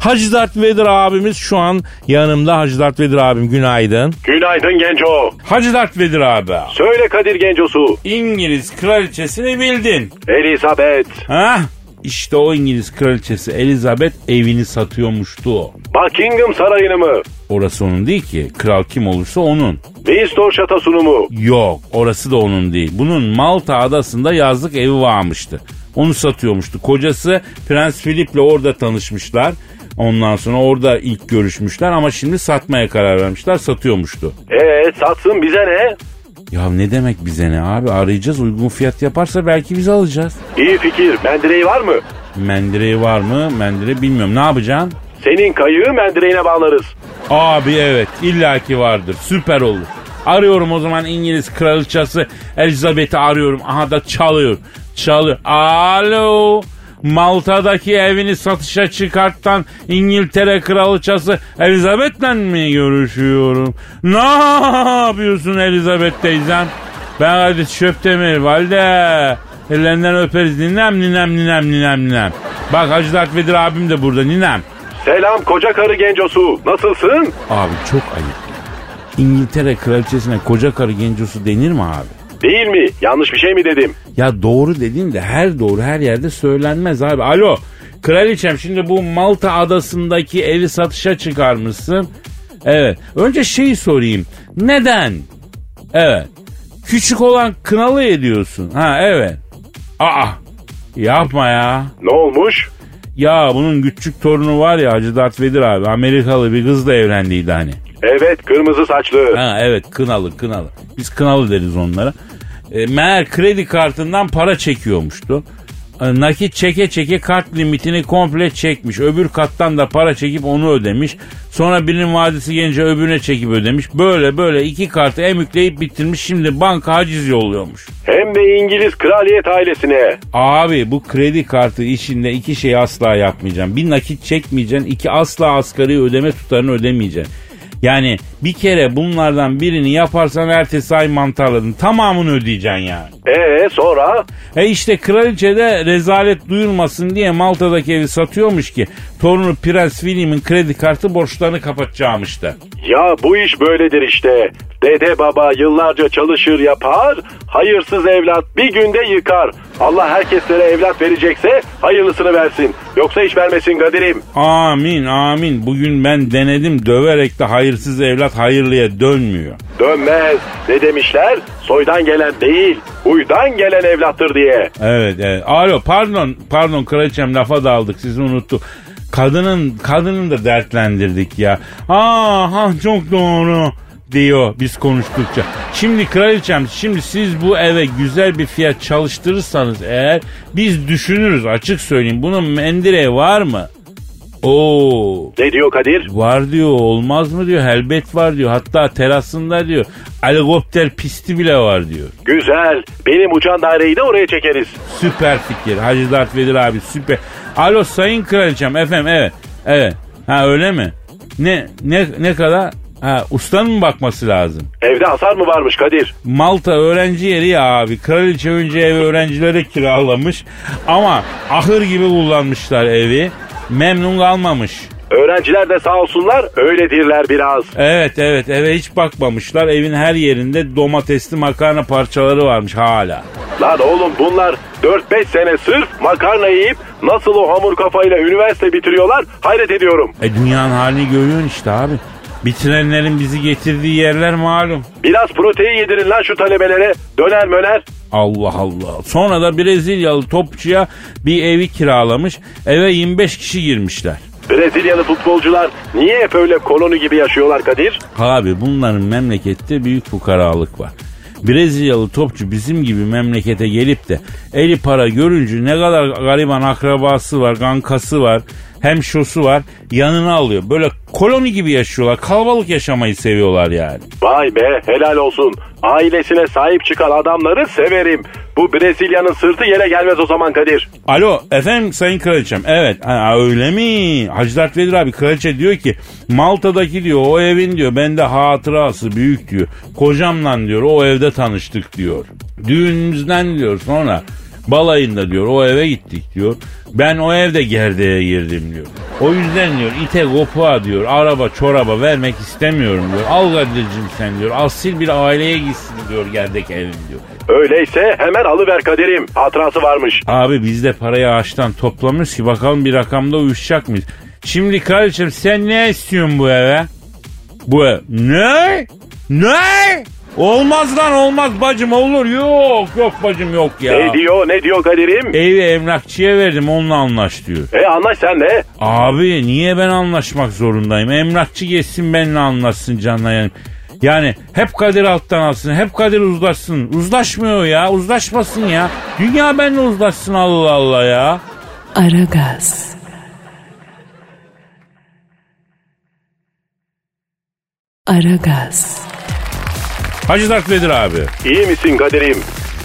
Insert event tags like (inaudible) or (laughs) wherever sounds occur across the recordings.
Hacı Dert Vedir abimiz şu an yanımda. Hacı Dert Vedir abim günaydın. Günaydın Genco. Hacı Dert Vedir abi. Söyle Kadir Gencosu. İngiliz kraliçesini bildin. Elizabeth. Ha? İşte o İngiliz kraliçesi Elizabeth evini satıyormuştu. Buckingham Sarayı'nı mı? Orası onun değil ki. Kral kim olursa onun. Windsor Şatosu'nu mu? Yok orası da onun değil. Bunun Malta adasında yazlık evi varmıştı. Onu satıyormuştu. Kocası Prens Philip'le orada tanışmışlar. Ondan sonra orada ilk görüşmüşler ama şimdi satmaya karar vermişler. Satıyormuştu. Ee satsın bize ne? Ya ne demek bize ne abi? Arayacağız uygun fiyat yaparsa belki biz alacağız. İyi fikir. Mendireği var mı? Mendireği var mı? Mendire bilmiyorum. Ne yapacaksın? Senin kayığı mendireğine bağlarız. Abi evet illaki vardır. Süper olur. Arıyorum o zaman İngiliz kraliçesi Elizabeth'i arıyorum. Aha da çalıyor. Çalıyor. Alo. Malta'daki evini satışa çıkartan İngiltere kraliçesi Elizabeth'le mi görüşüyorum? Ne yapıyorsun Elizabeth teyzem? Ben hadi Şöptemir valide. Ellerinden öperiz ninem ninem ninem ninem ninem. Bak Hacı Dert Vedir abim de burada ninem. Selam koca karı Gencosu. Nasılsın? Abi çok ayıp. İngiltere kraliçesine koca karı gencosu denir mi abi? Değil mi? Yanlış bir şey mi dedim? Ya doğru dediğin de her doğru her yerde söylenmez abi. Alo kraliçem şimdi bu Malta adasındaki evi satışa çıkarmışsın. Evet. Önce şeyi sorayım. Neden? Evet. Küçük olan kınalı ediyorsun. Ha evet. Aa yapma ya. Ne olmuş? Ya bunun küçük torunu var ya Hacı Dert Vedir abi. Amerikalı bir kızla evlendiydi hani. Evet kırmızı saçlı. Ha evet kınalı kınalı. Biz kınalı deriz onlara. E, meğer kredi kartından para çekiyormuştu. E, nakit çeke çeke kart limitini komple çekmiş. Öbür kattan da para çekip onu ödemiş. Sonra birinin vadisi gelince öbürüne çekip ödemiş. Böyle böyle iki kartı emükleyip bitirmiş. Şimdi banka haciz yolluyormuş. Hem de İngiliz kraliyet ailesine. Abi bu kredi kartı işinde iki şey asla yapmayacağım. Bir nakit çekmeyeceksin. iki asla asgari ödeme tutarını ödemeyeceksin. Yani bir kere bunlardan birini yaparsan ertesi ay mantarladın. Tamamını ödeyeceksin yani. Ee sonra? E işte kraliçe de rezalet duyulmasın diye Malta'daki evi satıyormuş ki torunu Prens William'ın kredi kartı borçlarını kapatacağımıştı. Ya bu iş böyledir işte. Dede baba yıllarca çalışır yapar, hayırsız evlat bir günde yıkar. Allah herkeslere evlat verecekse hayırlısını versin. Yoksa hiç vermesin Kadir'im. Amin amin. Bugün ben denedim döverek de hayırsız evlat hayırlıya dönmüyor. Dönmez. Ne demişler? Soydan gelen değil, huydan gelen evlattır diye. Evet evet. Alo pardon pardon kraliçem lafa daldık sizi unuttuk. Kadının kadının da dertlendirdik ya. Aa ha, çok doğru diyor biz konuştukça. Şimdi kraliçem şimdi siz bu eve güzel bir fiyat çalıştırırsanız eğer biz düşünürüz açık söyleyeyim. Bunun mendire var mı? Oo. Ne diyor Kadir? Var diyor olmaz mı diyor elbet var diyor hatta terasında diyor helikopter pisti bile var diyor. Güzel. Benim uçan daireyi de oraya çekeriz. Süper fikir Hacı Dert Vedir abi süper. Alo sayın kraliçem efendim evet evet ha öyle mi? Ne ne ne kadar? Ha ustanın mı bakması lazım? Evde hasar mı varmış Kadir? Malta öğrenci yeri ya abi. Kraliçe önce evi öğrencilere kiralamış. Ama ahır gibi kullanmışlar evi. Memnun kalmamış. Öğrenciler de sağ olsunlar öyledirler biraz. Evet evet eve hiç bakmamışlar. Evin her yerinde domatesli makarna parçaları varmış hala. Lan oğlum bunlar 4-5 sene sırf makarna yiyip nasıl o hamur kafayla üniversite bitiriyorlar hayret ediyorum. E dünyanın halini görüyorsun işte abi. Bitirenlerin bizi getirdiği yerler malum. Biraz protein yedirin lan şu talebelere. Döner möner. Allah Allah. Sonra da Brezilyalı topçuya bir evi kiralamış. Eve 25 kişi girmişler. Brezilyalı futbolcular niye hep öyle koloni gibi yaşıyorlar Kadir? Abi bunların memlekette büyük fukaralık var. Brezilyalı topçu bizim gibi memlekete gelip de eli para görünce ne kadar gariban akrabası var, kankası var, hemşosu var yanına alıyor. Böyle koloni gibi yaşıyorlar. Kalabalık yaşamayı seviyorlar yani. Vay be helal olsun. Ailesine sahip çıkan adamları severim. Bu Brezilya'nın sırtı yere gelmez o zaman Kadir. Alo efendim sayın kraliçem. Evet ha, öyle mi? Hacı Dert Vedir abi kraliçe diyor ki Malta'daki diyor o evin diyor bende hatırası büyük diyor. Kocamla diyor o evde tanıştık diyor. Düğünümüzden diyor sonra balayında diyor o eve gittik diyor. Ben o evde gerdeğe girdim diyor. O yüzden diyor ite kopuğa diyor araba çoraba vermek istemiyorum diyor. Al Kadir'cim sen diyor asil bir aileye gitsin diyor gerdek evin diyor. Öyleyse hemen alıver Kadir'im. Hatırası varmış. Abi biz de parayı ağaçtan toplamıyoruz ki bakalım bir rakamda uyuşacak mıyız? Şimdi kardeşim sen ne istiyorsun bu eve? Bu ev. Ne? Ne? Olmaz lan olmaz bacım olur. Yok yok bacım yok ya. Ne diyor ne diyor Kadir'im? Evi emlakçıya verdim onunla anlaş diyor. E anlaş sen de. Abi niye ben anlaşmak zorundayım? Emlakçı geçsin benimle anlaşsın canına yani. Yani hep Kadir alttan alsın, hep Kadir uzlaşsın. Uzlaşmıyor ya, uzlaşmasın ya. Dünya benimle uzlaşsın Allah Allah ya. Aragaz. Aragaz. Hacı Dert Vedir abi. İyi misin Kadir'im?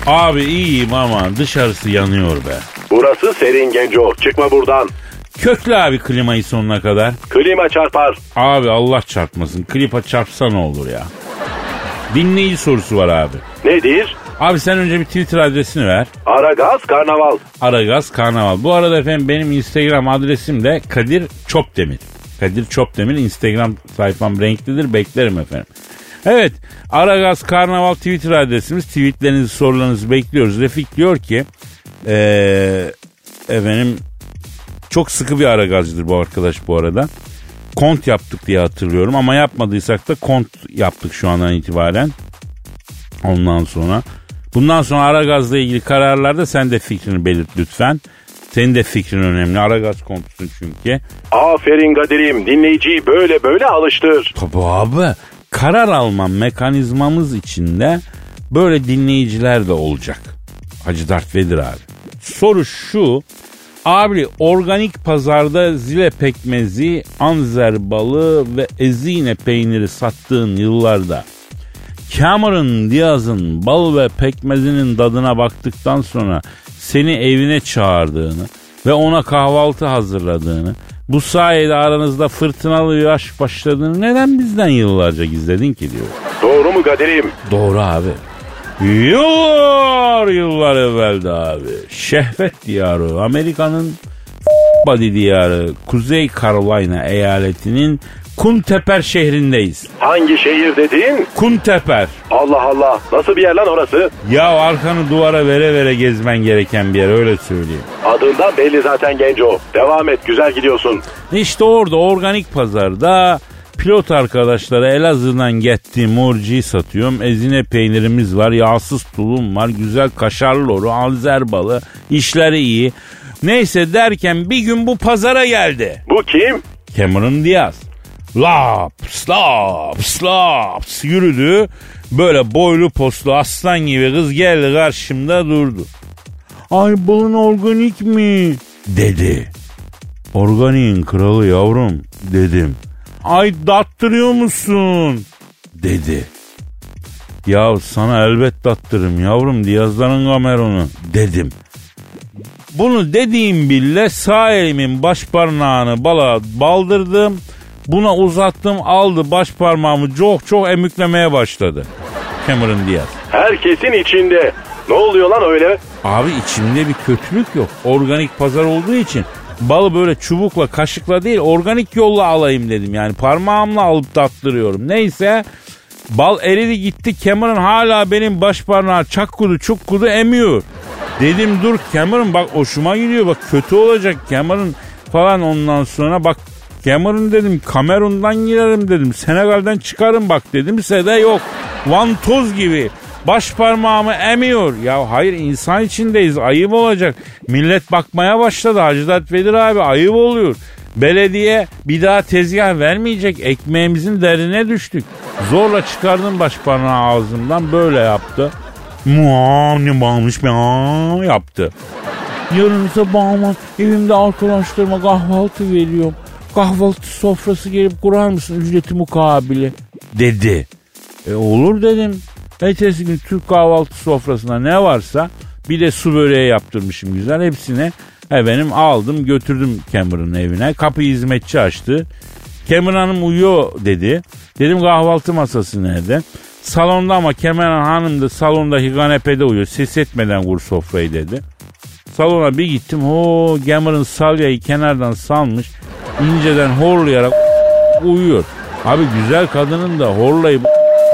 Abi iyiyim ama dışarısı yanıyor be. Burası serin genco. Çıkma buradan. Köklü abi klimayı sonuna kadar. Klima çarpar. Abi Allah çarpmasın. Klipa çarpsa ne olur ya. Dinleyici sorusu var abi. Nedir? Abi sen önce bir Twitter adresini ver. Aragaz Karnaval. Aragaz Karnaval. Bu arada efendim benim Instagram adresim de Kadir Çopdemir. Kadir Çopdemir Instagram sayfam renklidir beklerim efendim. Evet Aragaz Karnaval Twitter adresimiz. Tweetlerinizi sorularınızı bekliyoruz. Refik diyor ki ee, efendim çok sıkı bir Aragazcıdır bu arkadaş bu arada. Kont yaptık diye hatırlıyorum ama yapmadıysak da kont yaptık şu andan itibaren. Ondan sonra bundan sonra Aragaz'la ilgili kararlarda sen de fikrini belirt lütfen. Senin de fikrin önemli. Aragaz kontusun çünkü. Aferin Kadir'im. Dinleyiciyi böyle böyle alıştır. Tabii abi. Karar alma mekanizmamız içinde böyle dinleyiciler de olacak. Hacı Dert Vedir abi. Soru şu. Abi organik pazarda zile pekmezi, anzer balı ve ezine peyniri sattığın yıllarda Cameron Diaz'ın bal ve pekmezinin tadına baktıktan sonra seni evine çağırdığını ve ona kahvaltı hazırladığını, bu sayede aranızda fırtınalı aşk başladığını neden bizden yıllarca gizledin ki diyor. Doğru mu Kadir'im? Doğru abi. Yıllar yıllar evvelde abi. Şehvet diyarı Amerika'nın body diyarı Kuzey Carolina eyaletinin Kunteper şehrindeyiz. Hangi şehir dedin? Kunteper. Allah Allah. Nasıl bir yer lan orası? Ya arkanı duvara vere vere gezmen gereken bir yer öyle söyleyeyim. Adından belli zaten genco. Devam et güzel gidiyorsun. İşte orada organik pazarda pilot arkadaşlara Elazığ'dan gettiğim morciyi satıyorum. Ezine peynirimiz var, yağsız tulum var, güzel kaşar loru, alzer balı, işleri iyi. Neyse derken bir gün bu pazara geldi. Bu kim? Cameron Diaz. Laps laps laps yürüdü. Böyle boylu poslu aslan gibi kız geldi karşımda durdu. Ay balın organik mi? Dedi. Organiğin kralı yavrum dedim. Ay dattırıyor musun? Dedi. Ya sana elbet dattırırım yavrum Diyazların kameronu dedim. Bunu dediğim bile sağ elimin baş parmağını bala baldırdım. Buna uzattım aldı baş parmağımı çok çok emüklemeye başladı. Cameron Diaz. Herkesin içinde. Ne oluyor lan öyle? Abi içimde bir kötülük yok. Organik pazar olduğu için balı böyle çubukla kaşıkla değil organik yolla alayım dedim. Yani parmağımla alıp tattırıyorum. Neyse Bal eridi gitti Cameron hala benim baş parmağı çakkudu çukkudu emiyor. Dedim dur Cameron bak hoşuma gidiyor bak kötü olacak Cameron falan ondan sonra bak Cameron dedim Kamerun'dan girerim dedim Senegal'den çıkarım bak dedim de yok. Vantoz gibi baş parmağımı emiyor. Ya hayır insan içindeyiz ayıp olacak. Millet bakmaya başladı Hacı Dert Vedir abi ayıp oluyor. Belediye bir daha tezgah vermeyecek. Ekmeğimizin derine düştük. Zorla çıkardım baş parmağı ağzımdan böyle yaptı. Muam ne bağmış ya yaptı. Yarın sabahıma evimde arkadaşlarıma kahvaltı veriyorum. Kahvaltı sofrası gelip kurar mısın ücreti mukabili? Dedi. E olur dedim. Ertesi gün Türk kahvaltı sofrasında ne varsa bir de su böreği yaptırmışım güzel. Hepsine efendim aldım götürdüm Cameron'ın evine. Kapıyı hizmetçi açtı. Cameron Hanım uyuyor dedi. Dedim kahvaltı masası nerede? Salonda ama Cameron Hanım da salondaki kanepede uyuyor. Ses etmeden kur sofrayı dedi. Salona bir gittim. Ho Cameron salyayı kenardan salmış. İnceden horlayarak uyuyor. Abi güzel kadının da horlayıp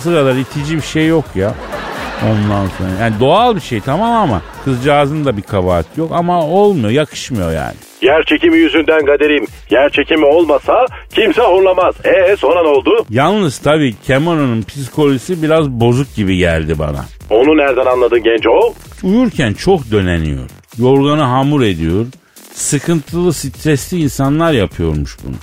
kadar itici bir şey yok ya. Ondan sonra yani doğal bir şey tamam ama kızcağızın da bir kabahati yok ama olmuyor yakışmıyor yani. Yer çekimi yüzünden kaderim. Yer çekimi olmasa kimse horlamaz. Ee sonra ne oldu? Yalnız tabii Cameron'un psikolojisi biraz bozuk gibi geldi bana. Onu nereden anladın genco? Uyurken çok döneniyor. Yorganı hamur ediyor. Sıkıntılı, stresli insanlar yapıyormuş bunu.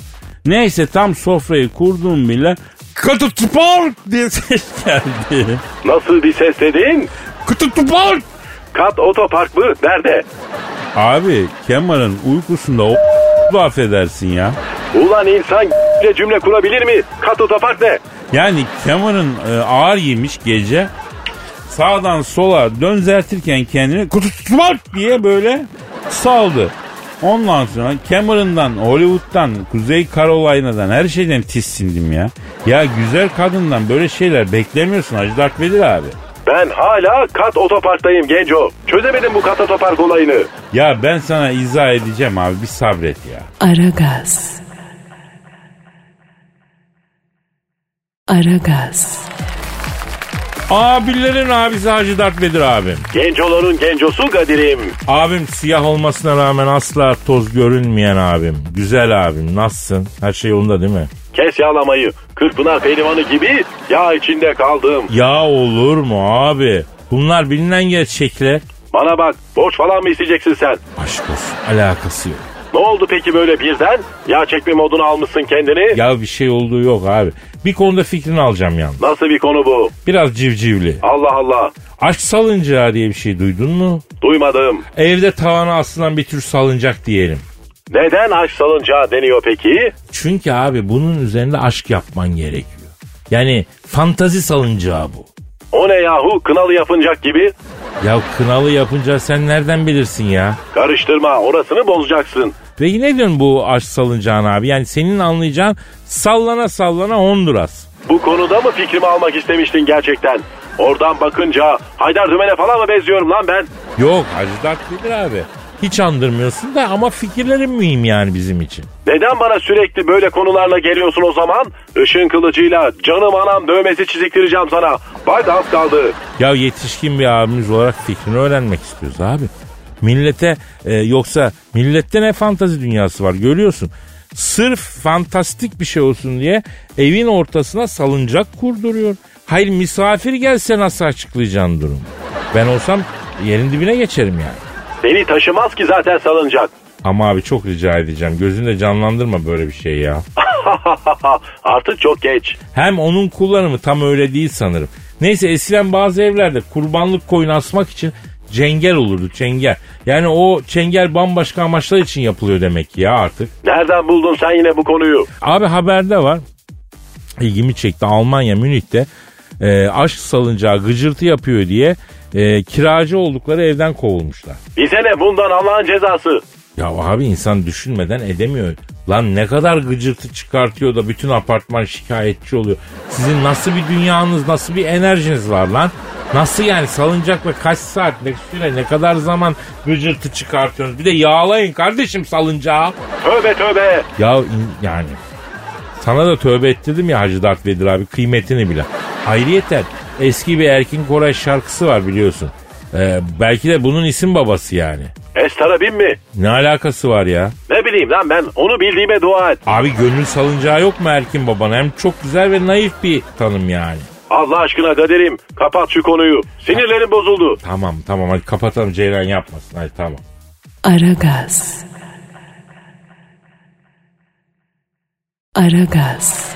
Neyse tam sofrayı kurduğum bile Katutupar diye ses geldi. Nasıl bir ses dedin? Katutupar. Kat otopark mı? Nerede? Abi Kemal'in uykusunda o (laughs) affedersin ya. Ulan insan (laughs) cümle kurabilir mi? Kat otopark ne? Yani Kemal'in e, ağır yemiş gece sağdan sola dönzertirken kendini kututmak diye böyle saldı. Ondan sonra Cameron'dan, Hollywood'dan, Kuzey Carolina'dan her şeyden tissindim ya. Ya güzel kadından böyle şeyler beklemiyorsun Hacı Dert Vedir abi. Ben hala kat otoparktayım genco. Çözemedim bu kat otopark olayını. Ya ben sana izah edeceğim abi bir sabret ya. Aragaz. Aragaz. Abilerin abisi Hacı Dert Vedir abim. Gencoların gencosu Kadir'im. Abim siyah olmasına rağmen asla toz görünmeyen abim. Güzel abim nasılsın? Her şey yolunda değil mi? Kes yağlamayı. Kırkpınar pehlivanı gibi yağ içinde kaldım. Ya olur mu abi? Bunlar bilinen gerçekler. Bana bak borç falan mı isteyeceksin sen? Aşk olsun alakası yok. Ne oldu peki böyle birden? Yağ çekme modunu almışsın kendini. Ya bir şey olduğu yok abi. Bir konuda fikrini alacağım yalnız. Nasıl bir konu bu? Biraz civcivli. Allah Allah. Aşk salıncağı diye bir şey duydun mu? Duymadım. Evde tavana asılan bir tür salıncak diyelim. Neden aşk salıncağı deniyor peki? Çünkü abi bunun üzerinde aşk yapman gerekiyor. Yani fantazi salıncağı bu. O ne yahu kınalı yapıncak gibi? Ya kınalı yapınca sen nereden bilirsin ya? Karıştırma orasını bozacaksın. Peki ne diyorsun bu aşk salıncağın abi? Yani senin anlayacağın sallana sallana Honduras. Bu konuda mı fikrimi almak istemiştin gerçekten? Oradan bakınca Haydar Dümen'e falan mı benziyorum lan ben? Yok Hacı Dert abi. Hiç andırmıyorsun da ama fikirlerin mühim yani bizim için. Neden bana sürekli böyle konularla geliyorsun o zaman? Işın kılıcıyla canım anam dövmesi çiziktireceğim sana. Bak az kaldı. Ya yetişkin bir abimiz olarak fikrini öğrenmek istiyoruz abi. Millete e, yoksa millette ne fantazi dünyası var görüyorsun. Sırf fantastik bir şey olsun diye evin ortasına salıncak kurduruyor. Hayır misafir gelse nasıl açıklayacaksın durum? Ben olsam yerin dibine geçerim yani. Beni taşımaz ki zaten salıncak. Ama abi çok rica edeceğim. Gözünde canlandırma böyle bir şey ya. (laughs) Artık çok geç. Hem onun kullanımı tam öyle değil sanırım. Neyse eskiden bazı evlerde kurbanlık koyun asmak için cengel olurdu çengel. Yani o çengel bambaşka amaçlar için yapılıyor demek ki ya artık. Nereden buldun sen yine bu konuyu? Abi haberde var. İlgimi çekti Almanya Münih'te e, aşk salıncağı gıcırtı yapıyor diye e, kiracı oldukları evden kovulmuşlar. Bize ne bundan Allah'ın cezası? Ya abi insan düşünmeden edemiyor. Lan ne kadar gıcırtı çıkartıyor da bütün apartman şikayetçi oluyor. Sizin nasıl bir dünyanız, nasıl bir enerjiniz var lan? Nasıl yani salıncakla kaç saat, ne süre, ne kadar zaman gıcırtı çıkartıyorsunuz? Bir de yağlayın kardeşim salıncağı. Tövbe tövbe. Ya yani sana da tövbe ettirdim ya Hacı Dert Vedir abi kıymetini bile. Ayrıyeten eski bir Erkin Koray şarkısı var biliyorsun. Ee, belki de bunun isim babası yani. Estarabim mi? Ne alakası var ya? Ne bileyim lan ben onu bildiğime dua et. Abi gönül salıncağı yok mu Erkin baban? Hem çok güzel ve naif bir tanım yani. Allah aşkına kaderim kapat şu konuyu. Sinirlerim bozuldu. Tamam tamam hadi kapatalım Ceylan yapmasın hadi tamam. Aragaz. Aragaz.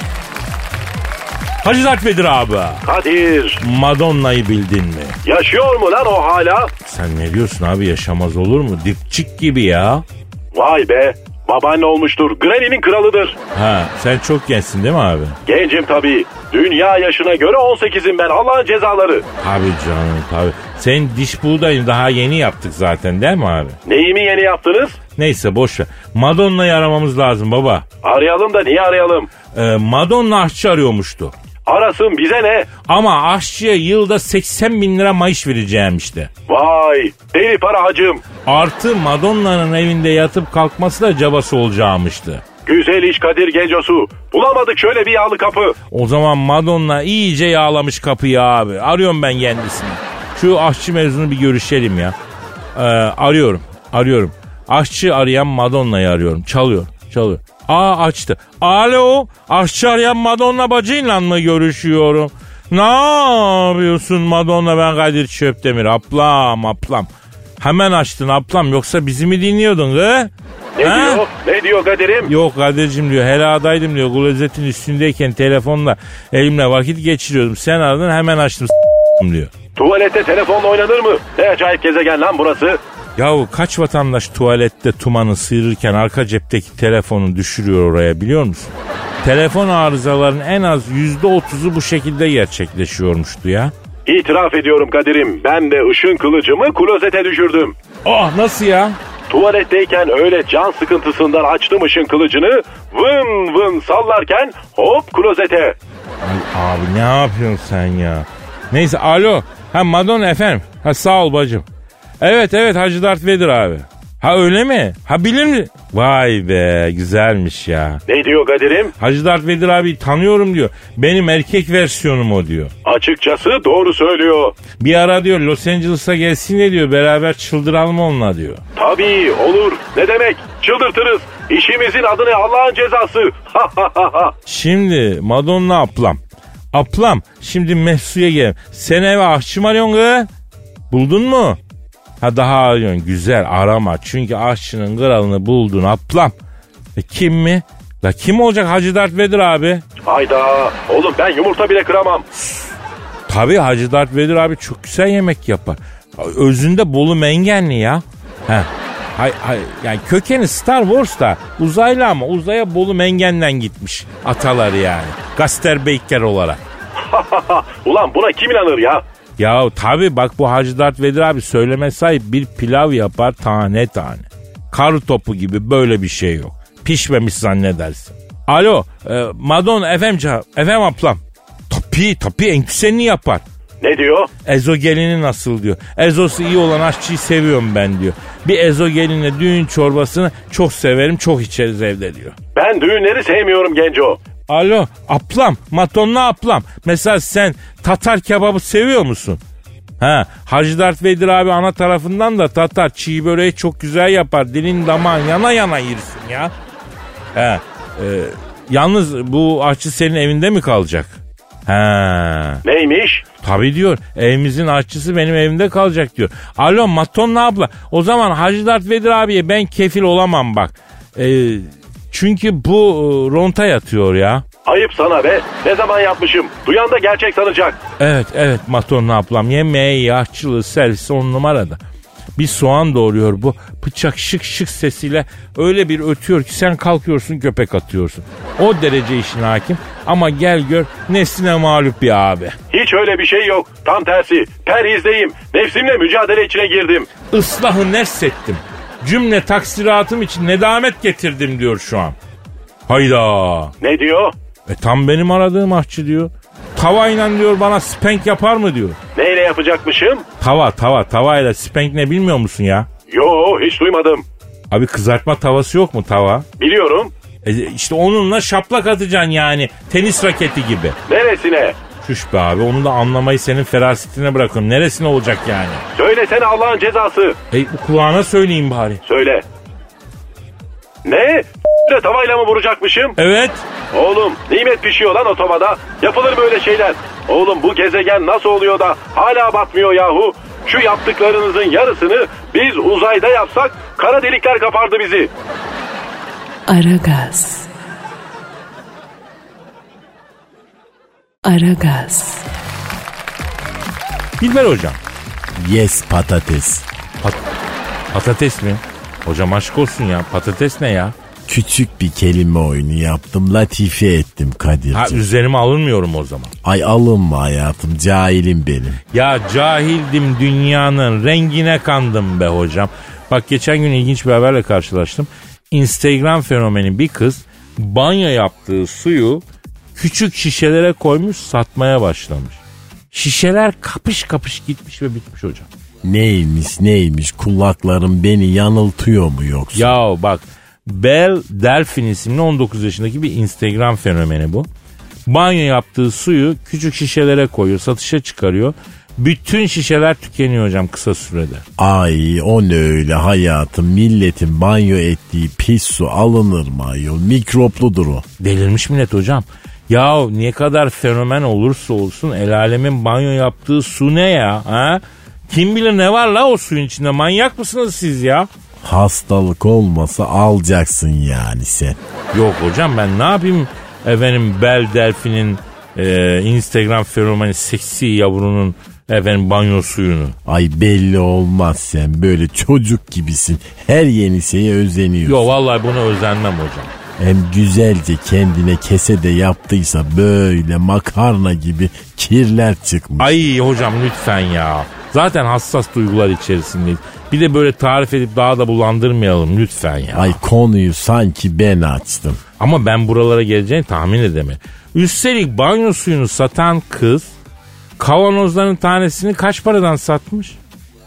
Hacı Dert Vedir abi. Kadir Madonna'yı bildin mi? yaşıyor mu lan o hala? Sen ne diyorsun abi yaşamaz olur mu? Dipçik gibi ya. Vay be babaanne olmuştur. Granny'nin kralıdır. Ha sen çok gençsin değil mi abi? Gencim tabii. Dünya yaşına göre 18'im ben Allah'ın cezaları. Tabii canım tabii. Senin diş buğdayını daha yeni yaptık zaten değil mi abi? Neyimi yeni yaptınız? Neyse boş ver. Madonna'yı aramamız lazım baba. Arayalım da niye arayalım? Ee, Madonna aşçı arıyormuştu. Arasın bize ne? Ama aşçıya yılda 80 bin lira maaş vereceğim işte. Vay deli para hacım. Artı Madonna'nın evinde yatıp kalkması da cabası olacağımıştı. Güzel iş Kadir Gencosu. Bulamadık şöyle bir yağlı kapı. O zaman Madonna iyice yağlamış kapıyı abi. Arıyorum ben kendisini. Şu aşçı mevzunu bir görüşelim ya. Ee, arıyorum, arıyorum. Aşçı arayan Madonna'yı arıyorum. Çalıyor, çalıyor. Aa açtı. Alo, aşçı arayan Madonna bacıyla mı görüşüyorum? Ne yapıyorsun Madonna ben Kadir Çöptemir. Ablam, ablam. Hemen açtın ablam yoksa bizi mi dinliyordun he? Ne Ha? diyor? Ne diyor Kadir'im? Yok Kadir'cim diyor heladaydım diyor. Klozetin üstündeyken telefonla elimle vakit geçiriyordum. Sen aradın hemen açtım diyor. Tuvalette telefonla oynanır mı? Ne acayip gezegen lan burası. Yahu kaç vatandaş tuvalette tumanı sıyırırken arka cepteki telefonu düşürüyor oraya biliyor musun? Telefon arızalarının en az yüzde otuzu bu şekilde gerçekleşiyormuştu ya. İtiraf ediyorum Kadir'im. Ben de ışın kılıcımı klozete düşürdüm. Ah nasıl ya? Tuvaletteyken öyle can sıkıntısından açtım ışın kılıcını. Vın vın sallarken hop klozete. Ay abi ne yapıyorsun sen ya? Neyse alo. Ha Madonna efendim. Ha sağ ol bacım. Evet evet Hacı Dert Vedir abi. Ha öyle mi? Ha bilir mi? Vay be güzelmiş ya. Ne diyor Kadir'im? Hacı Dert Vedir abi tanıyorum diyor. Benim erkek versiyonum o diyor. Açıkçası doğru söylüyor. Bir ara diyor Los Angeles'a gelsin diyor beraber çıldıralım onunla diyor. Tabii olur. Ne demek? Çıldırtırız. İşimizin adı ne Allah'ın cezası. Şimdi Madonna ablam. Ablam şimdi Mehsu'ya gel. Sen eve aşçı mı arıyorsun kız? Buldun mu? Ha daha arıyorsun. Güzel arama. Çünkü aşçının kralını buldun ablam. E kim mi? La kim olacak Hacı Dert Vedir abi? Hayda. Oğlum ben yumurta bile kıramam. Tabii Hacı Dert Vedir abi çok güzel yemek yapar. Özünde Bolu Mengenli ya. Heh. Hay, hay, yani kökeni Star Wars'ta uzaylı ama uzaya Bolu Mengen'den gitmiş ataları yani. Gasterbeyker olarak. (laughs) Ulan buna kim inanır ya? Ya tabi bak bu Hacı Dert Vedir abi söyleme sahip bir pilav yapar tane tane. Kar topu gibi böyle bir şey yok. Pişmemiş zannedersin. Alo e, Madonna efendim canım, efendim ablam. Tabii tabii en güzelini yapar. Ne diyor? Ezogelini nasıl diyor. Ezosu iyi olan aşçıyı seviyorum ben diyor. Bir ezogelinle düğün çorbasını çok severim çok içeriz evde diyor. Ben düğünleri sevmiyorum Genco. Alo ablam matonla ablam. Mesela sen Tatar kebabı seviyor musun? Ha Hacı Dert Vedir abi ana tarafından da Tatar çiğ böreği çok güzel yapar. Dilin damağın yana yana yersin ya. He, e, yalnız bu aşçı senin evinde mi kalacak? Ha. Neymiş? Tabii diyor. Evimizin aşçısı benim evimde kalacak diyor. Alo Matonla abla. O zaman Hacı Dert Vedir abiye ben kefil olamam bak. Ee, çünkü bu e, ronta yatıyor ya. Ayıp sana be. Ne zaman yapmışım? Duyan da gerçek sanacak. Evet evet Matonla ablam. Yemeği, yaşçılığı, servisi on numarada. Bir soğan doğuruyor bu. Bıçak şık şık sesiyle öyle bir ötüyor ki sen kalkıyorsun köpek atıyorsun. O derece işin hakim. Ama gel gör nesline mağlup bir abi. Hiç öyle bir şey yok. Tam tersi. Perhizdeyim. Nefsimle mücadele içine girdim. Islahı nefsettim. Cümle taksiratım için nedamet getirdim diyor şu an. Hayda. Ne diyor? E tam benim aradığım aşçı diyor. Tavayla diyor bana spank yapar mı diyor. Neyle yapacakmışım? Tava tava tavayla spank ne bilmiyor musun ya? Yo hiç duymadım. Abi kızartma tavası yok mu tava? Biliyorum. E işte onunla şaplak atacaksın yani. Tenis raketi gibi. Neresine? Çüş be abi onu da anlamayı senin ferasetine bırakıyorum. Neresine olacak yani? Söylesene Allah'ın cezası. E kulağına söyleyeyim bari. Söyle. Ne? Tavayla mı vuracakmışım? Evet. Oğlum nimet pişiyor lan o tavada. Yapılır böyle şeyler. Oğlum bu gezegen nasıl oluyor da hala batmıyor yahu? Şu yaptıklarınızın yarısını biz uzayda yapsak kara delikler kapardı bizi. Aragaz. Aragaz. Dilber hocam. Yes patates. Patates mi? Hocam aşk olsun ya. Patates ne ya? Küçük bir kelime oyunu yaptım. Latife ettim Ha Kadir'cim. üzerime alınmıyorum o zaman. Ay alınma hayatım. Cahilim benim. Ya cahildim dünyanın rengine kandım be hocam. Bak geçen gün ilginç bir haberle karşılaştım. Instagram fenomeni bir kız banyo yaptığı suyu küçük şişelere koymuş satmaya başlamış. Şişeler kapış kapış gitmiş ve bitmiş hocam. Neymiş neymiş kulaklarım beni yanıltıyor mu yoksa? Ya bak Belle Delphine isimli 19 yaşındaki bir Instagram fenomeni bu. Banyo yaptığı suyu küçük şişelere koyuyor, satışa çıkarıyor. Bütün şişeler tükeniyor hocam kısa sürede. Ay o ne öyle hayatım. Milletin banyo ettiği pis su alınır mı ayol? Mikropludur o. Delirmiş millet hocam. Ya ne kadar fenomen olursa olsun el alemin banyo yaptığı su ne ya? Ha? Kim bilir ne var la o suyun içinde manyak mısınız siz ya? Hastalık olmasa alacaksın yani sen. Yok hocam ben ne yapayım efendim Bel Delfin'in e, Instagram fenomeni seksi yavrunun efendim banyo suyunu. Ay belli olmaz sen böyle çocuk gibisin. Her yeni şeye özeniyorsun. Yok vallahi buna özenmem hocam. Hem güzelce kendine kese de yaptıysa böyle makarna gibi kirler çıkmış. Ay hocam lütfen ya. Zaten hassas duygular içerisindeyiz. Bir de böyle tarif edip daha da bulandırmayalım lütfen ya. Ay konuyu sanki ben açtım. Ama ben buralara geleceğini tahmin edemem. Üstelik banyo suyunu satan kız kavanozların tanesini kaç paradan satmış?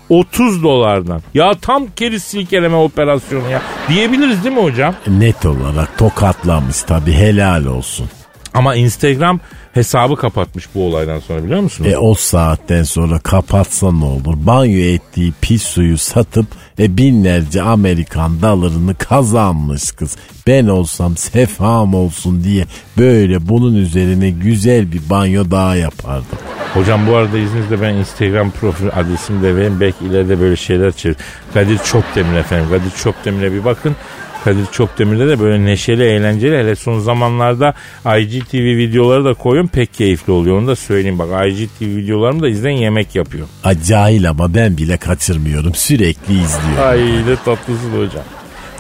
30 dolardan. Ya tam keriz silkeleme operasyonu ya. Diyebiliriz değil mi hocam? Net olarak tokatlamış tabi helal olsun. Ama Instagram hesabı kapatmış bu olaydan sonra biliyor musunuz? E o saatten sonra kapatsa ne olur? Banyo ettiği pis suyu satıp e, binlerce Amerikan dolarını kazanmış kız. Ben olsam sefam olsun diye böyle bunun üzerine güzel bir banyo daha yapardım. Hocam bu arada izninizle ben Instagram profil adresimi de vereyim. Belki ileride böyle şeyler çevir. Kadir Çopdemir efendim. Kadir Çopdemir'e bir bakın. Kadir Çopdemir'de de böyle neşeli eğlenceli hele son zamanlarda IGTV videoları da koyun pek keyifli oluyor. Onu da söyleyeyim bak IGTV videolarımı da izleyin yemek yapıyor. Acayip ama ben bile kaçırmıyorum sürekli izliyorum. Ay ne tatlısın hocam.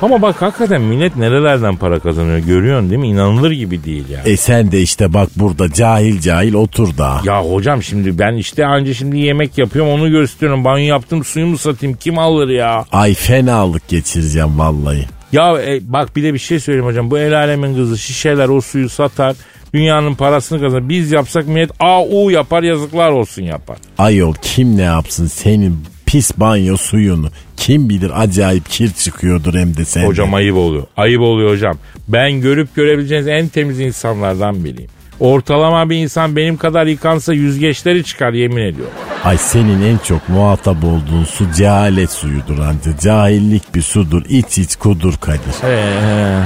Ama bak hakikaten millet nerelerden para kazanıyor görüyorsun değil mi? İnanılır gibi değil ya. E sen de işte bak burada cahil cahil otur da. Ya hocam şimdi ben işte anca şimdi yemek yapıyorum onu gösteriyorum. Banyo yaptım suyumu satayım kim alır ya? Ay fenalık geçireceğim vallahi. Ya e, bak bir de bir şey söyleyeyim hocam. Bu el alemin kızı şişeler o suyu satar. Dünyanın parasını kazanır. Biz yapsak millet AU yapar yazıklar olsun yapar. Ayol kim ne yapsın senin pis banyo suyunu. Kim bilir acayip kir çıkıyordur hem de sende. Hocam ayıp oluyor. Ayıp oluyor hocam. Ben görüp görebileceğiniz en temiz insanlardan biriyim. Ortalama bir insan benim kadar yıkansa yüzgeçleri çıkar yemin ediyorum. Ay senin en çok muhatap olduğun su cehalet suyudur anca. Cahillik bir sudur. İç iç kudur Kadir. Ee,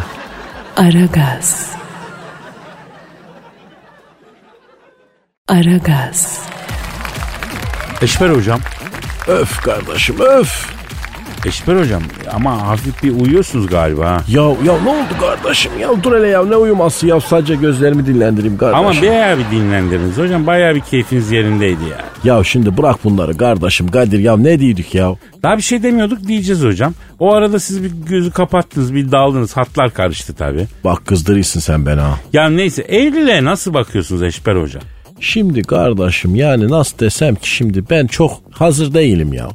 Aragaz. Aragaz. Eşber hocam. Öf kardeşim öf. Eşber hocam ama hafif bir uyuyorsunuz galiba ha. Ya ya ne oldu kardeşim ya dur hele ya ne uyuması ya sadece gözlerimi dinlendireyim kardeşim. Ama bayağı bir dinlendirdiniz hocam. Bayağı bir keyfiniz yerindeydi ya. Ya şimdi bırak bunları kardeşim Kadir ya ne diyorduk ya? Daha bir şey demiyorduk diyeceğiz hocam. O arada siz bir gözü kapattınız bir daldınız. Hatlar karıştı tabii. Bak kızdırıyorsun sen beni ha. Ya neyse evliliğe nasıl bakıyorsunuz Eşber hocam? Şimdi kardeşim yani nasıl desem ki şimdi ben çok hazır değilim ya.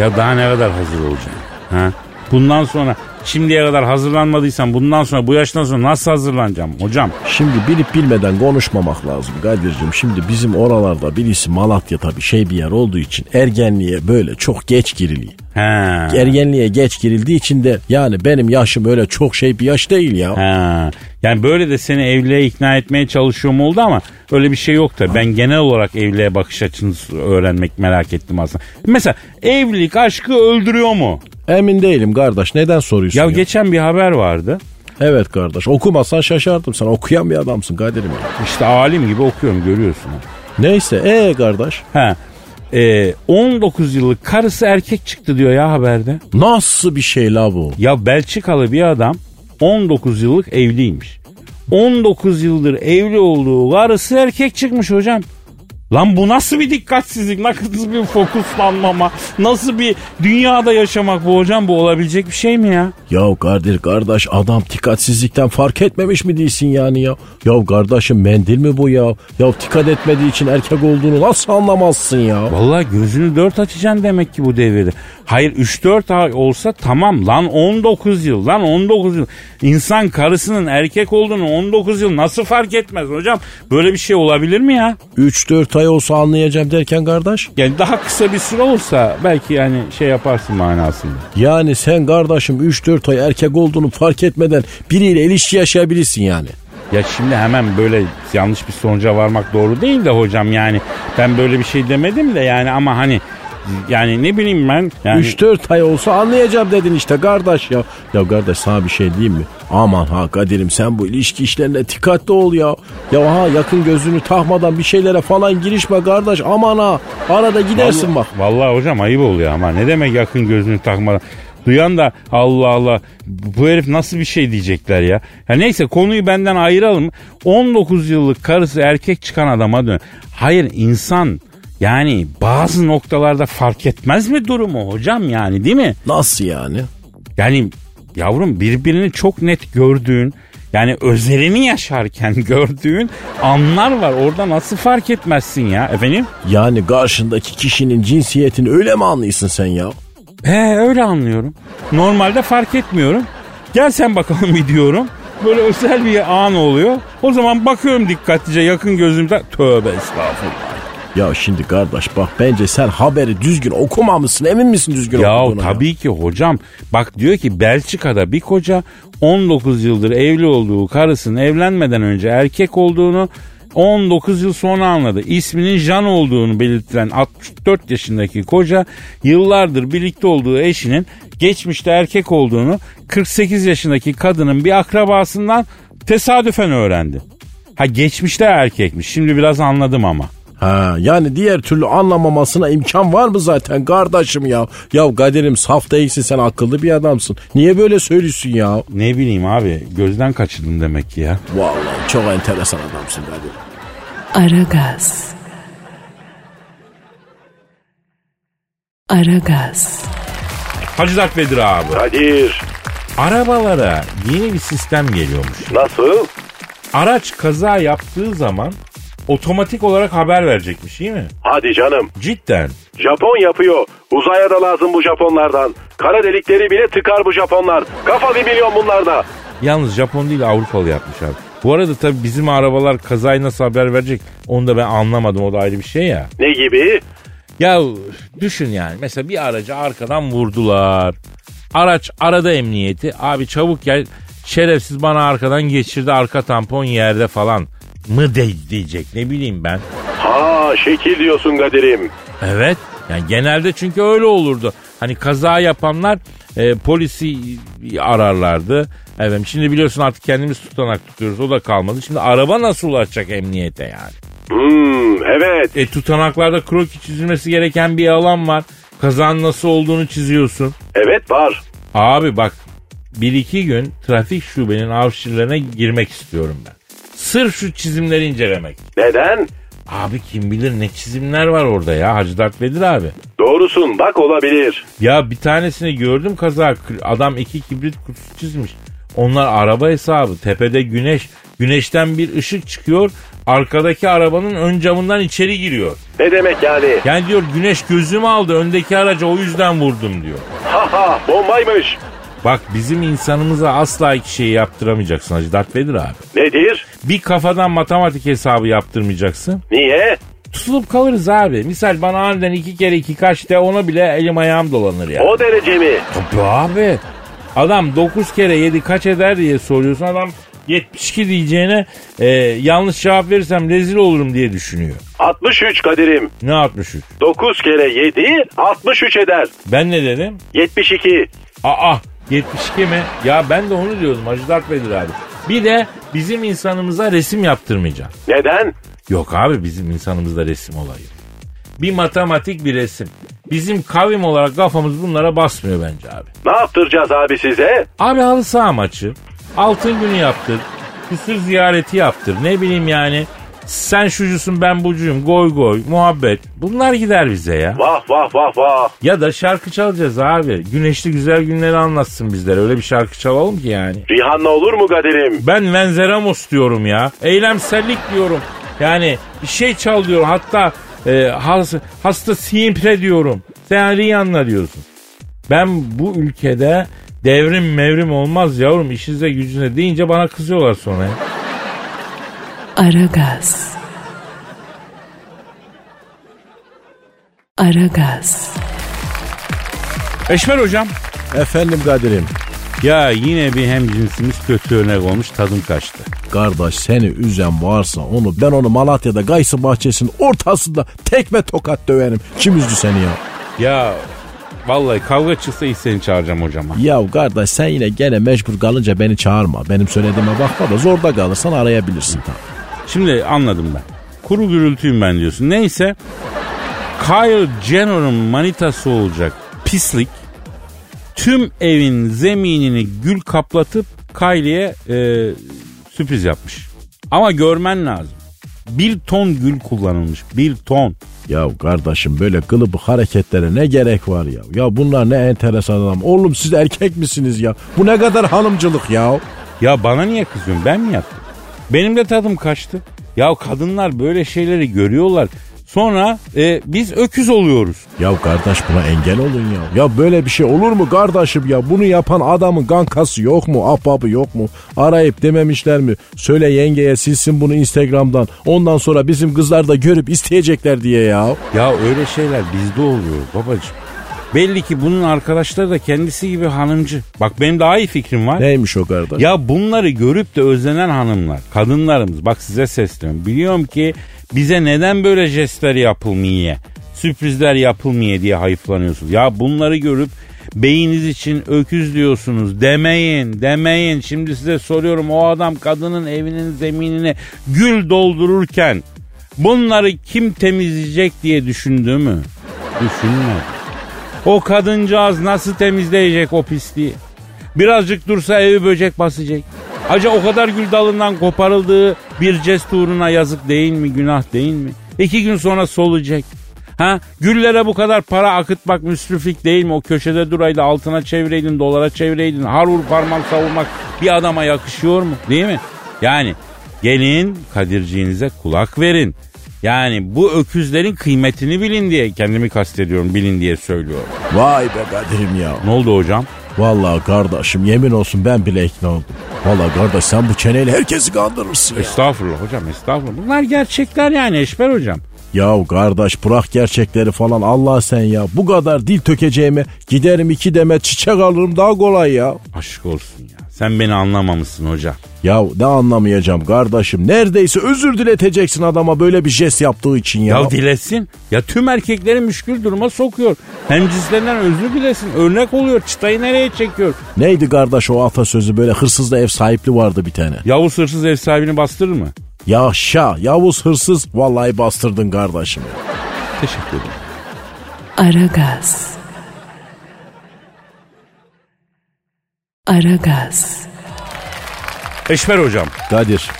Ya daha ne kadar hazır olacaksın? Ha? Bundan sonra Şimdiye kadar hazırlanmadıysan bundan sonra bu yaştan sonra nasıl hazırlanacağım hocam? Şimdi bilip bilmeden konuşmamak lazım Kadir'cim. Şimdi bizim oralarda birisi Malatya tabii şey bir yer olduğu için ergenliğe böyle çok geç giriliyor. He. Ergenliğe geç girildiği için de yani benim yaşım öyle çok şey bir yaş değil ya. He. Yani böyle de seni evliliğe ikna etmeye çalışıyorum oldu ama öyle bir şey yok da ben genel olarak evliliğe bakış açını öğrenmek merak ettim aslında. Mesela evlilik aşkı öldürüyor mu? Emin değilim kardeş neden soruyorsun Ya ya? geçen bir haber vardı. Evet kardeş okumasan şaşardım sen okuyan bir adamsın Kadir'im ya. İşte alim gibi okuyorum görüyorsun. Neyse ee kardeş Ha. Ee, 19 yıllık karısı erkek çıktı diyor ya haberde. nasıl bir şey la bu? Ya Belçikalı bir adam 19 yıllık evliymiş. 19 yıldır evli olduğu karısı erkek çıkmış hocam. Lan bu nasıl bir dikkatsizlik, nasıl bir fokuslanmama, nasıl bir dünyada yaşamak bu hocam bu olabilecek bir şey mi ya? Ya Kadir kardeş adam dikkatsizlikten fark etmemiş mi değilsin yani ya? Ya kardeşim mendil mi bu ya? Ya dikkat etmediği için erkek olduğunu nasıl anlamazsın ya? Vallahi gözünü dört açacaksın demek ki bu devirde. Hayır 3-4 ay olsa tamam lan 19 yıl lan 19 yıl. İnsan karısının erkek olduğunu 19 yıl nasıl fark etmez hocam? Böyle bir şey olabilir mi ya? 3-4 ay olsa anlayacağım derken kardeş. Yani daha kısa bir süre olsa belki yani şey yaparsın manasında. Yani sen kardeşim 3-4 ay erkek olduğunu fark etmeden biriyle ilişki yaşayabilirsin yani. Ya şimdi hemen böyle yanlış bir sonuca varmak doğru değil de hocam yani ben böyle bir şey demedim de yani ama hani yani ne bileyim ben yani 3-4 ay olsa anlayacağım dedin işte kardeş ya. Ya kardeş sana bir şey diyeyim mi? Aman ha Kadir'im sen bu ilişki işlerine dikkatli ol ya. Ya ha yakın gözünü takmadan bir şeylere falan girişme kardeş. Aman ha arada gidersin bak. Vallahi hocam ayıp oluyor ama ne demek yakın gözünü takmadan. Duyan da Allah Allah bu herif nasıl bir şey diyecekler ya. ya. Neyse konuyu benden ayıralım. 19 yıllık karısı erkek çıkan adama dön. Hayır insan yani bazı noktalarda fark etmez mi durumu hocam yani değil mi? Nasıl yani? Yani yavrum birbirini çok net gördüğün yani özelini yaşarken (laughs) gördüğün anlar var. Orada nasıl fark etmezsin ya efendim? Yani karşındaki kişinin cinsiyetini öyle mi anlıyorsun sen ya? He öyle anlıyorum. Normalde fark etmiyorum. Gel sen bakalım (laughs) bir diyorum. Böyle özel bir an oluyor. O zaman bakıyorum dikkatlice yakın gözümde. Tövbe estağfurullah. Ya şimdi kardeş bak bence sen haberi düzgün okumamışsın emin misin düzgün Ya okuduğuna? tabii ki hocam. Bak diyor ki Belçika'da bir koca 19 yıldır evli olduğu karısının evlenmeden önce erkek olduğunu 19 yıl sonra anladı. İsminin Jean olduğunu belirtilen 64 yaşındaki koca yıllardır birlikte olduğu eşinin geçmişte erkek olduğunu 48 yaşındaki kadının bir akrabasından tesadüfen öğrendi. Ha geçmişte erkekmiş. Şimdi biraz anladım ama. Ha, yani diğer türlü anlamamasına imkan var mı zaten kardeşim ya? Ya Kadir'im saf değilsin sen akıllı bir adamsın. Niye böyle söylüyorsun ya? Ne bileyim abi gözden kaçırdım demek ki ya. Vallahi çok enteresan adamsın Kadir. Aragaz. Aragaz. Hacı Dert Vedir abi. Kadir. Arabalara yeni bir sistem geliyormuş. Nasıl? Araç kaza yaptığı zaman otomatik olarak haber verecekmiş değil mi? Hadi canım. Cidden. Japon yapıyor. Uzaya da lazım bu Japonlardan. Kara delikleri bile tıkar bu Japonlar. Kafa bir milyon bunlarda. Yalnız Japon değil Avrupalı yapmış abi. Bu arada tabii bizim arabalar kazayı nasıl haber verecek onu da ben anlamadım o da ayrı bir şey ya. Ne gibi? Ya düşün yani mesela bir aracı arkadan vurdular. Araç arada emniyeti. Abi çabuk gel şerefsiz bana arkadan geçirdi arka tampon yerde falan mı de diyecek ne bileyim ben. Ha şekil diyorsun Kadir'im. Evet. Yani genelde çünkü öyle olurdu. Hani kaza yapanlar e, polisi ararlardı. Evet şimdi biliyorsun artık kendimiz tutanak tutuyoruz. O da kalmadı. Şimdi araba nasıl ulaşacak emniyete yani? Hmm, evet. E tutanaklarda kroki çizilmesi gereken bir alan var. Kazanın nasıl olduğunu çiziyorsun. Evet var. Abi bak bir iki gün trafik şubenin arşivlerine girmek istiyorum ben. Sırf şu çizimleri incelemek. Neden? Abi kim bilir ne çizimler var orada ya Hacı Dert Vedir abi. Doğrusun bak olabilir. Ya bir tanesini gördüm kaza. Adam iki kibrit kutusu çizmiş. Onlar araba hesabı. Tepede güneş. Güneşten bir ışık çıkıyor. Arkadaki arabanın ön camından içeri giriyor. Ne demek yani? Yani diyor güneş gözümü aldı. Öndeki araca o yüzden vurdum diyor. Ha ha bombaymış. Bak bizim insanımıza asla iki şeyi yaptıramayacaksın Hacı Dert Vedir abi. Nedir? Bir kafadan matematik hesabı yaptırmayacaksın. Niye? Tutulup kalırız abi. Misal bana aniden iki kere iki kaç de ona bile elim ayağım dolanır ya. O derece mi? Tabii abi. Adam 9 kere 7 kaç eder diye soruyorsun. Adam 72 diyeceğine e, yanlış cevap verirsem rezil olurum diye düşünüyor. 63 Kadir'im. Ne 63? 9 kere 7 63 eder. Ben ne dedim? 72. Aa 72 mi? Ya ben de onu diyordum Hacı Dert Vedir abi. Bir de bizim insanımıza resim yaptırmayacağım. Neden? Yok abi bizim insanımızda resim olayı. Bir matematik bir resim. Bizim kavim olarak kafamız bunlara basmıyor bence abi. Ne yaptıracağız abi size? Abi halı saha maçı. Altın günü yaptır. Kısır ziyareti yaptır. Ne bileyim yani. Sen şucusun ben bucuyum. Goy goy. Muhabbet. Bunlar gider bize ya. Vah vah vah vah. Ya da şarkı çalacağız abi. Güneşli güzel günleri anlatsın bizlere. Öyle bir şarkı çalalım ki yani. Rihanna olur mu Kadir'im? Ben Venzeramos diyorum ya. Eylemsellik diyorum. Yani bir şey çal diyorum. Hatta e, has, hasta siempre diyorum. Sen Rihanna diyorsun. Ben bu ülkede devrim mevrim olmaz yavrum işinize gücüne deyince bana kızıyorlar sonra. ya. Aragaz. Aragaz. Eşmer hocam. Efendim Kadir'im. Ya yine bir hemcinsimiz kötü örnek olmuş tadım kaçtı. Kardeş seni üzen varsa onu ben onu Malatya'da Gaysı bahçesinin ortasında tekme tokat döverim. Kim üzdü seni ya? Ya vallahi kavga çıksa ilk seni çağıracağım hocama. Ya kardeş sen yine gene mecbur kalınca beni çağırma. Benim söylediğime bakma da zorda kalırsan arayabilirsin tabii. Şimdi anladım ben. Kuru gürültüyüm ben diyorsun. Neyse Kyle Jenner'ın manitası olacak pislik tüm evin zeminini gül kaplatıp Kylie'ye e, sürpriz yapmış. Ama görmen lazım. Bir ton gül kullanılmış. Bir ton. Ya kardeşim böyle kılıbık hareketlere ne gerek var ya? Ya bunlar ne enteresan adam. Oğlum siz erkek misiniz ya? Bu ne kadar hanımcılık ya? Ya bana niye kızıyorsun? Ben mi yaptım? Benim de tadım kaçtı. Ya kadınlar böyle şeyleri görüyorlar. Sonra e, biz öküz oluyoruz. Ya kardeş buna engel olun ya. Ya böyle bir şey olur mu kardeşim ya? Bunu yapan adamın kankası yok mu? Ahbabı yok mu? Arayıp dememişler mi? Söyle yengeye silsin bunu Instagram'dan. Ondan sonra bizim kızlar da görüp isteyecekler diye ya. Ya öyle şeyler bizde oluyor babacığım. Belli ki bunun arkadaşları da kendisi gibi hanımcı. Bak benim daha iyi fikrim var. Neymiş o kardeş? Ya bunları görüp de özlenen hanımlar, kadınlarımız bak size sesleniyorum. Biliyorum ki bize neden böyle jestler yapılmıyor, sürprizler yapılmıyor diye hayıflanıyorsunuz. Ya bunları görüp beyiniz için öküz diyorsunuz. Demeyin, demeyin. Şimdi size soruyorum o adam kadının evinin zeminini gül doldururken bunları kim temizleyecek diye düşündü mü? Düşünmedi. O kadıncağız nasıl temizleyecek o pisliği? Birazcık dursa evi böcek basacak. Acaba o kadar gül dalından koparıldığı bir jest uğruna yazık değil mi, günah değil mi? İki gün sonra solacak. Ha, güllere bu kadar para akıtmak müsriflik değil mi? O köşede duraydı altına çevireydin, dolara çevireydin. Harur parmak savurmak bir adama yakışıyor mu? Değil mi? Yani gelin kadirciğinize kulak verin. Yani bu öküzlerin kıymetini bilin diye kendimi kastediyorum bilin diye söylüyorum. Vay be Kadir'im ya. Ne oldu hocam? Vallahi kardeşim yemin olsun ben bile ikna oldum. Vallahi kardeş sen bu çeneyle herkesi kandırırsın ya. Estağfurullah hocam estağfurullah. Bunlar gerçekler yani Eşber hocam. Ya kardeş bırak gerçekleri falan Allah sen ya. Bu kadar dil tökeceğime giderim iki demet çiçek alırım daha kolay ya. Aşk olsun ya. Sen beni anlamamışsın hocam. Ya ne anlamayacağım kardeşim. Neredeyse özür dileteceksin adama böyle bir jest yaptığı için ya. Ya, dilesin. Ya tüm erkekleri müşkül duruma sokuyor. Hem cinslerinden özür dilesin. Örnek oluyor. Çıtayı nereye çekiyor? Neydi kardeş o atasözü böyle hırsızda ev sahipli vardı bir tane. Yavuz hırsız ev sahibini bastırır mı? Yaşa Yavuz hırsız vallahi bastırdın kardeşim. Teşekkür ederim. Aragaz. Aragaz. Eşber hocam Kadir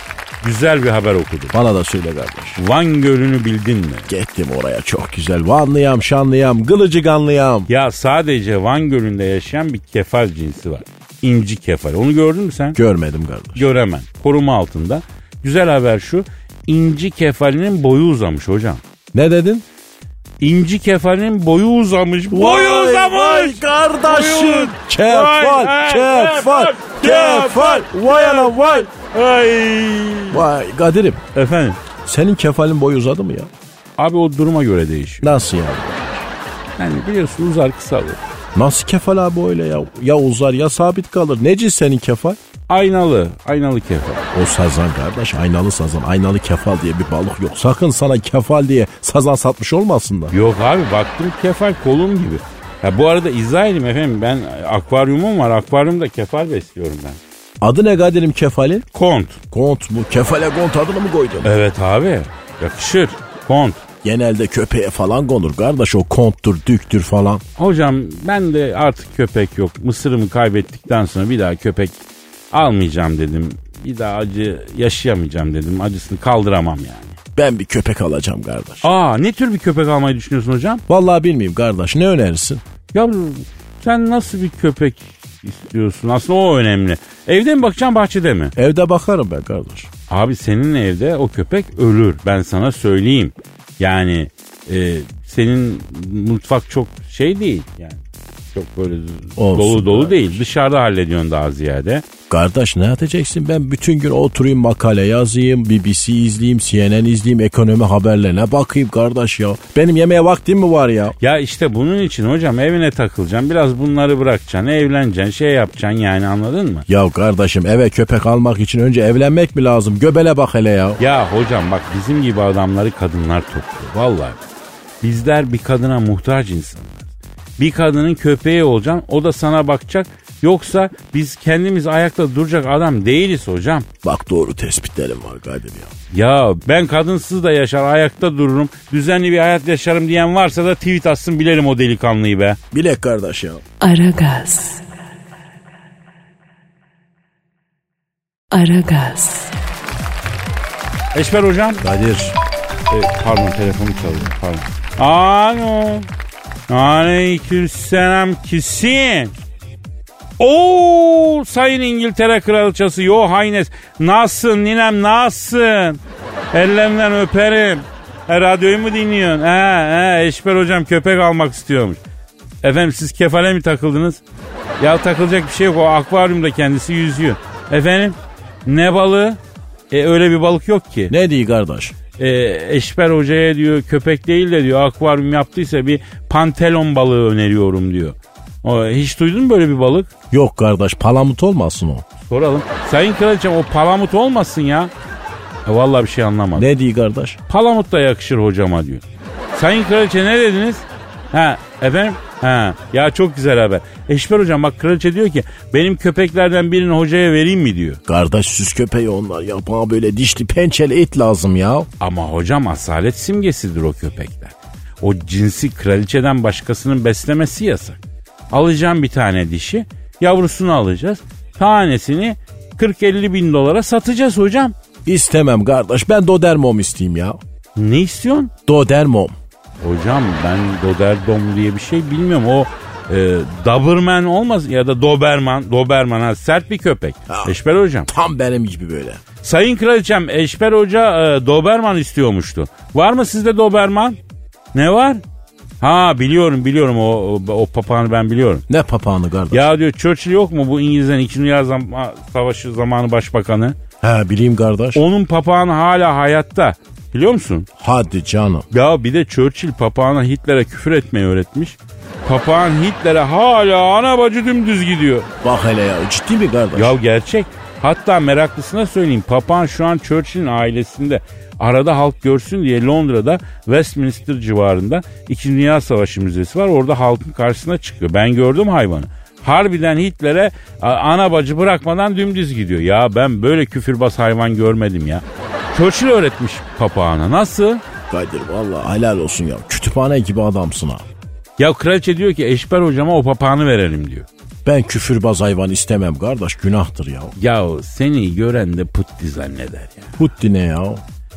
güzel bir haber okudum. bana da söyle kardeş. Van Gölü'nü bildin mi? Gittim oraya çok güzel. Vanlıyam şanlıyam gılıcık anlıyam. Ya sadece Van Gölü'nde yaşayan bir kefal cinsi var. İnci kefal. Onu gördün mü sen? Görmedim kardeş. Göremen. Koruma altında. Güzel haber şu. İnci kefalinin boyu uzamış hocam. Ne dedin? İnci kefalin boyu uzamış. Boyu uzamış. Vay kardeşim. Boyu- Kefal, Vay, kefal, kefal, kefal. Vay ana vay. Ay. Vay Kadir'im Efendim. senin kefalin boyu uzadı mı ya? Abi o duruma göre değişiyor. Nasıl yani? Yani biliyorsun uzar kısalır. Nasıl kefal abi öyle ya? Ya uzar ya sabit kalır. Neci senin kefal? Aynalı. Aynalı kefal. O sazan kardeş aynalı sazan aynalı kefal diye bir balık yok. Sakın sana kefal diye sazan satmış olmasınlar. Yok abi baktım kefal kolum gibi. Ha bu arada izah edeyim efendim ben akvaryumum var. Akvaryumda kefal besliyorum ben. Adı ne Kadir'im kefalin? Kont. Kont mu? Kefale kont adını mı koydun? Evet abi yakışır. Kont. Genelde köpeğe falan konur kardeş o konttur düktür falan. Hocam ben de artık köpek yok. Mısırımı kaybettikten sonra bir daha köpek almayacağım dedim. Bir daha acı yaşayamayacağım dedim. Acısını kaldıramam yani. Ben bir köpek alacağım kardeş. Aa ne tür bir köpek almayı düşünüyorsun hocam? Vallahi bilmiyorum kardeş ne önerirsin? Ya sen nasıl bir köpek istiyorsun? Aslında o önemli. Evde mi bakacaksın bahçede mi? Evde bakarım ben kardeş. Abi senin evde o köpek ölür. Ben sana söyleyeyim. Yani e, senin mutfak çok şey değil yani. Çok böyle Olsun dolu dolu kardeş. değil. Dışarıda hallediyorsun daha ziyade. Kardeş ne yapacaksın ben bütün gün oturayım makale yazayım, BBC izleyeyim, CNN izleyeyim, ekonomi haberlerine bakayım kardeş ya. Benim yemeğe vaktim mi var ya? Ya işte bunun için hocam evine takılacaksın. Biraz bunları bırakacaksın. Evleneceksin. Şey yapacaksın yani anladın mı? Ya kardeşim eve köpek almak için önce evlenmek mi lazım? Göbele bak hele ya. Ya hocam bak bizim gibi adamları kadınlar topluyor. Vallahi. Bizler bir kadına muhtaç insanlar. Bir kadının köpeği olacaksın. O da sana bakacak. Yoksa biz kendimiz ayakta duracak adam değiliz hocam. Bak doğru tespitlerim var Kadir ya. Ya ben kadınsız da yaşar ayakta dururum. Düzenli bir hayat yaşarım diyen varsa da tweet atsın bilelim o delikanlıyı be. Bilek kardeş ya. Aragaz. Aragaz. Eşber hocam. Kadir. E, pardon telefonu çalıyor pardon. Alo. Aleykümselam kisin. Oo sayın İngiltere kraliçası yo haynes. Nasılsın ninem nasılsın? Ellerinden öperim. E, radyoyu mu dinliyorsun? He he Eşber hocam köpek almak istiyormuş. Efendim siz kefale mi takıldınız? Ya takılacak bir şey yok o akvaryumda kendisi yüzüyor. Efendim ne balığı? E, öyle bir balık yok ki Ne diyor kardeş? E, Eşber Hoca'ya diyor köpek değil de diyor akvaryum yaptıysa bir pantelon balığı öneriyorum diyor. O, hiç duydun mu böyle bir balık? Yok kardeş palamut olmasın o. Soralım. Sayın Kraliçem o palamut olmasın ya. E, vallahi bir şey anlamadım. Ne diyor kardeş? Palamut da yakışır hocama diyor. Sayın Kraliçe ne dediniz? Ha efendim? Ha ya çok güzel haber. Eşber hocam bak kraliçe diyor ki benim köpeklerden birini hocaya vereyim mi diyor. Kardeş süs köpeği onlar ya. Bana böyle dişli pençeli et lazım ya. Ama hocam asalet simgesidir o köpekler. O cinsi kraliçeden başkasının beslemesi yasak. Alacağım bir tane dişi, yavrusunu alacağız. Tanesini 40-50 bin dolara satacağız hocam. İstemem kardeş ben Dodermom isteyeyim ya. Ne istiyorsun? Dodermom. Hocam ben Doderdom diye bir şey bilmiyorum. O e, Doberman olmaz ya da Doberman. Doberman ha sert bir köpek. Ha. Eşber hocam. Tam benim gibi böyle. Sayın Kraliçem Eşber Hoca e, Doberman istiyormuştu. Var mı sizde Doberman? Ne var? Ha biliyorum biliyorum o, o, o papağanı ben biliyorum. Ne papağanı kardeş? Ya diyor Churchill yok mu bu İngilizlerin 2. Dünya Zam- Savaşı zamanı başbakanı? He bileyim kardeş. Onun papağanı hala hayatta. Biliyor musun? Hadi canım. Ya bir de Churchill papağana Hitler'e küfür etmeyi öğretmiş. Papağan Hitler'e hala ana bacı dümdüz gidiyor. Bak hele ya ciddi mi kardeş? Ya gerçek. Hatta meraklısına söyleyeyim. Papağan şu an Churchill'in ailesinde. Arada halk görsün diye Londra'da Westminster civarında 2. Dünya Savaşı Müzesi var. Orada halkın karşısına çıkıyor. Ben gördüm hayvanı. Harbiden Hitler'e ana bacı bırakmadan dümdüz gidiyor. Ya ben böyle küfürbaz hayvan görmedim ya. Churchill öğretmiş papağana. Nasıl? Kadir vallahi helal olsun ya. Kütüphane gibi adamsın ha. Ya kraliçe diyor ki Eşber hocama o papağanı verelim diyor. Ben küfürbaz hayvan istemem kardeş günahtır ya. Ya seni gören de putti zanneder ya. Hutti ne ya?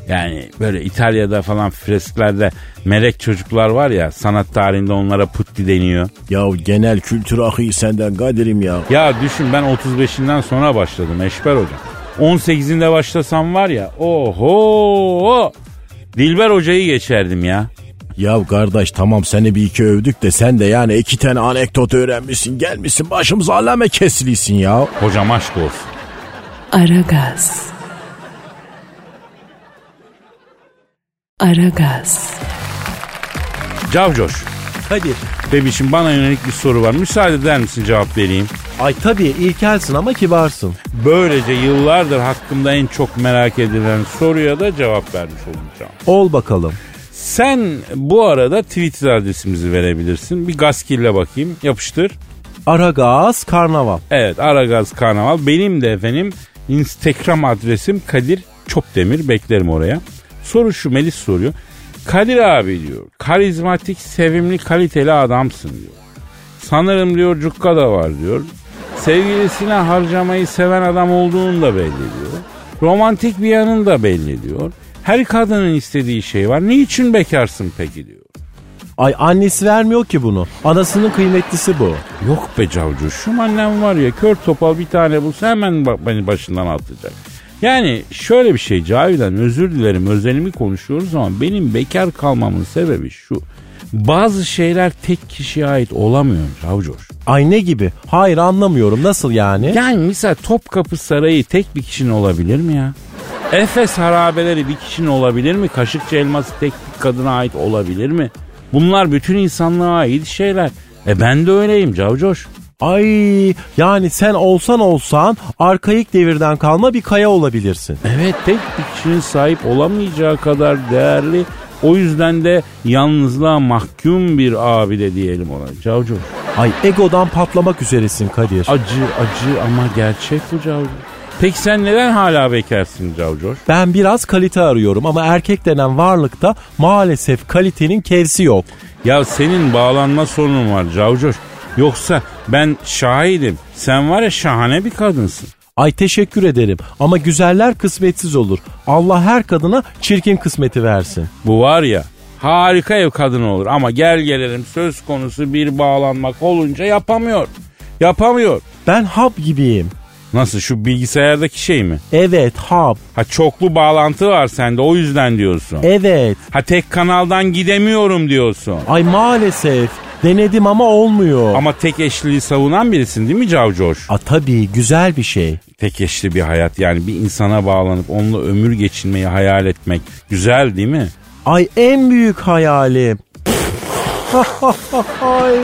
Yani böyle İtalya'da falan fresklerde melek çocuklar var ya sanat tarihinde onlara putti deniyor. Ya genel kültür ahi senden Kadir'im ya. Ya düşün ben 35'inden sonra başladım Eşber hocam. 18'inde başlasam var ya oho Dilber hocayı geçerdim ya. Ya kardeş tamam seni bir iki övdük de sen de yani iki tane anekdot öğrenmişsin gelmişsin başımıza alame kesilisin ya. Hocam aşk olsun. Aragaz. Aragaz. Cavcoş. Kadir. Bebişim bana yönelik bir soru var. Müsaade eder misin cevap vereyim? Ay tabii ilkelsin ama kibarsın. Böylece yıllardır hakkımda en çok merak edilen soruya da cevap vermiş olacağım. Ol bakalım. Sen bu arada Twitter adresimizi verebilirsin. Bir gaskille bakayım. Yapıştır. Aragaz Karnaval. Evet Aragaz Karnaval. Benim de efendim Instagram adresim Kadir Çopdemir. Beklerim oraya. Soru şu Melis soruyor. Kadir abi diyor. Karizmatik, sevimli, kaliteli adamsın diyor. Sanırım diyor cukka da var diyor. Sevgilisine harcamayı seven adam olduğunu da belli diyor. Romantik bir yanın da belli diyor. Her kadının istediği şey var. Niçin bekarsın peki diyor. Ay annesi vermiyor ki bunu. Anasının kıymetlisi bu. Yok be cavcuşum annem var ya kör topal bir tane bulsa hemen beni başından atacak. Yani şöyle bir şey Cavidan özür dilerim özelimi konuşuyoruz ama benim bekar kalmamın sebebi şu. Bazı şeyler tek kişiye ait olamıyor Cavcoş. Ay ne gibi? Hayır anlamıyorum. Nasıl yani? Yani misal Topkapı Sarayı tek bir kişinin olabilir mi ya? Efes harabeleri bir kişinin olabilir mi? Kaşıkçı elması tek bir kadına ait olabilir mi? Bunlar bütün insanlığa ait şeyler. E ben de öyleyim Cavcoş. Ay yani sen olsan olsan arkaik devirden kalma bir kaya olabilirsin. Evet tek bir kişinin sahip olamayacağı kadar değerli. O yüzden de yalnızlığa mahkum bir abi de diyelim ona. Cavcoş. Ay egodan patlamak üzeresin Kadir. Acı acı ama gerçek bu Cavcoş. Peki sen neden hala bekarsın Cavcoş? Ben biraz kalite arıyorum ama erkek denen varlıkta maalesef kalitenin kevsi yok. Ya senin bağlanma sorunun var Cavcoş. Yoksa ben şahidim. Sen var ya şahane bir kadınsın. Ay teşekkür ederim ama güzeller kısmetsiz olur. Allah her kadına çirkin kısmeti versin. Bu var ya harika ev kadını olur ama gel gelelim söz konusu bir bağlanmak olunca yapamıyor. Yapamıyor. Ben hap gibiyim. Nasıl şu bilgisayardaki şey mi? Evet hap. Ha çoklu bağlantı var sende o yüzden diyorsun. Evet. Ha tek kanaldan gidemiyorum diyorsun. Ay maalesef. Denedim ama olmuyor. Ama tek eşliliği savunan birisin değil mi Cavcoş? A tabii güzel bir şey. Tek eşli bir hayat yani bir insana bağlanıp onunla ömür geçirmeyi hayal etmek güzel değil mi? Ay en büyük hayalim. (laughs) Ay.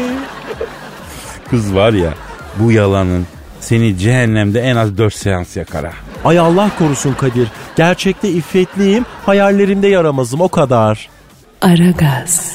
Kız var ya bu yalanın seni cehennemde en az 4 seans yakar ha. Ay Allah korusun Kadir. Gerçekte iffetliyim, hayallerimde yaramazım o kadar. Aragaz.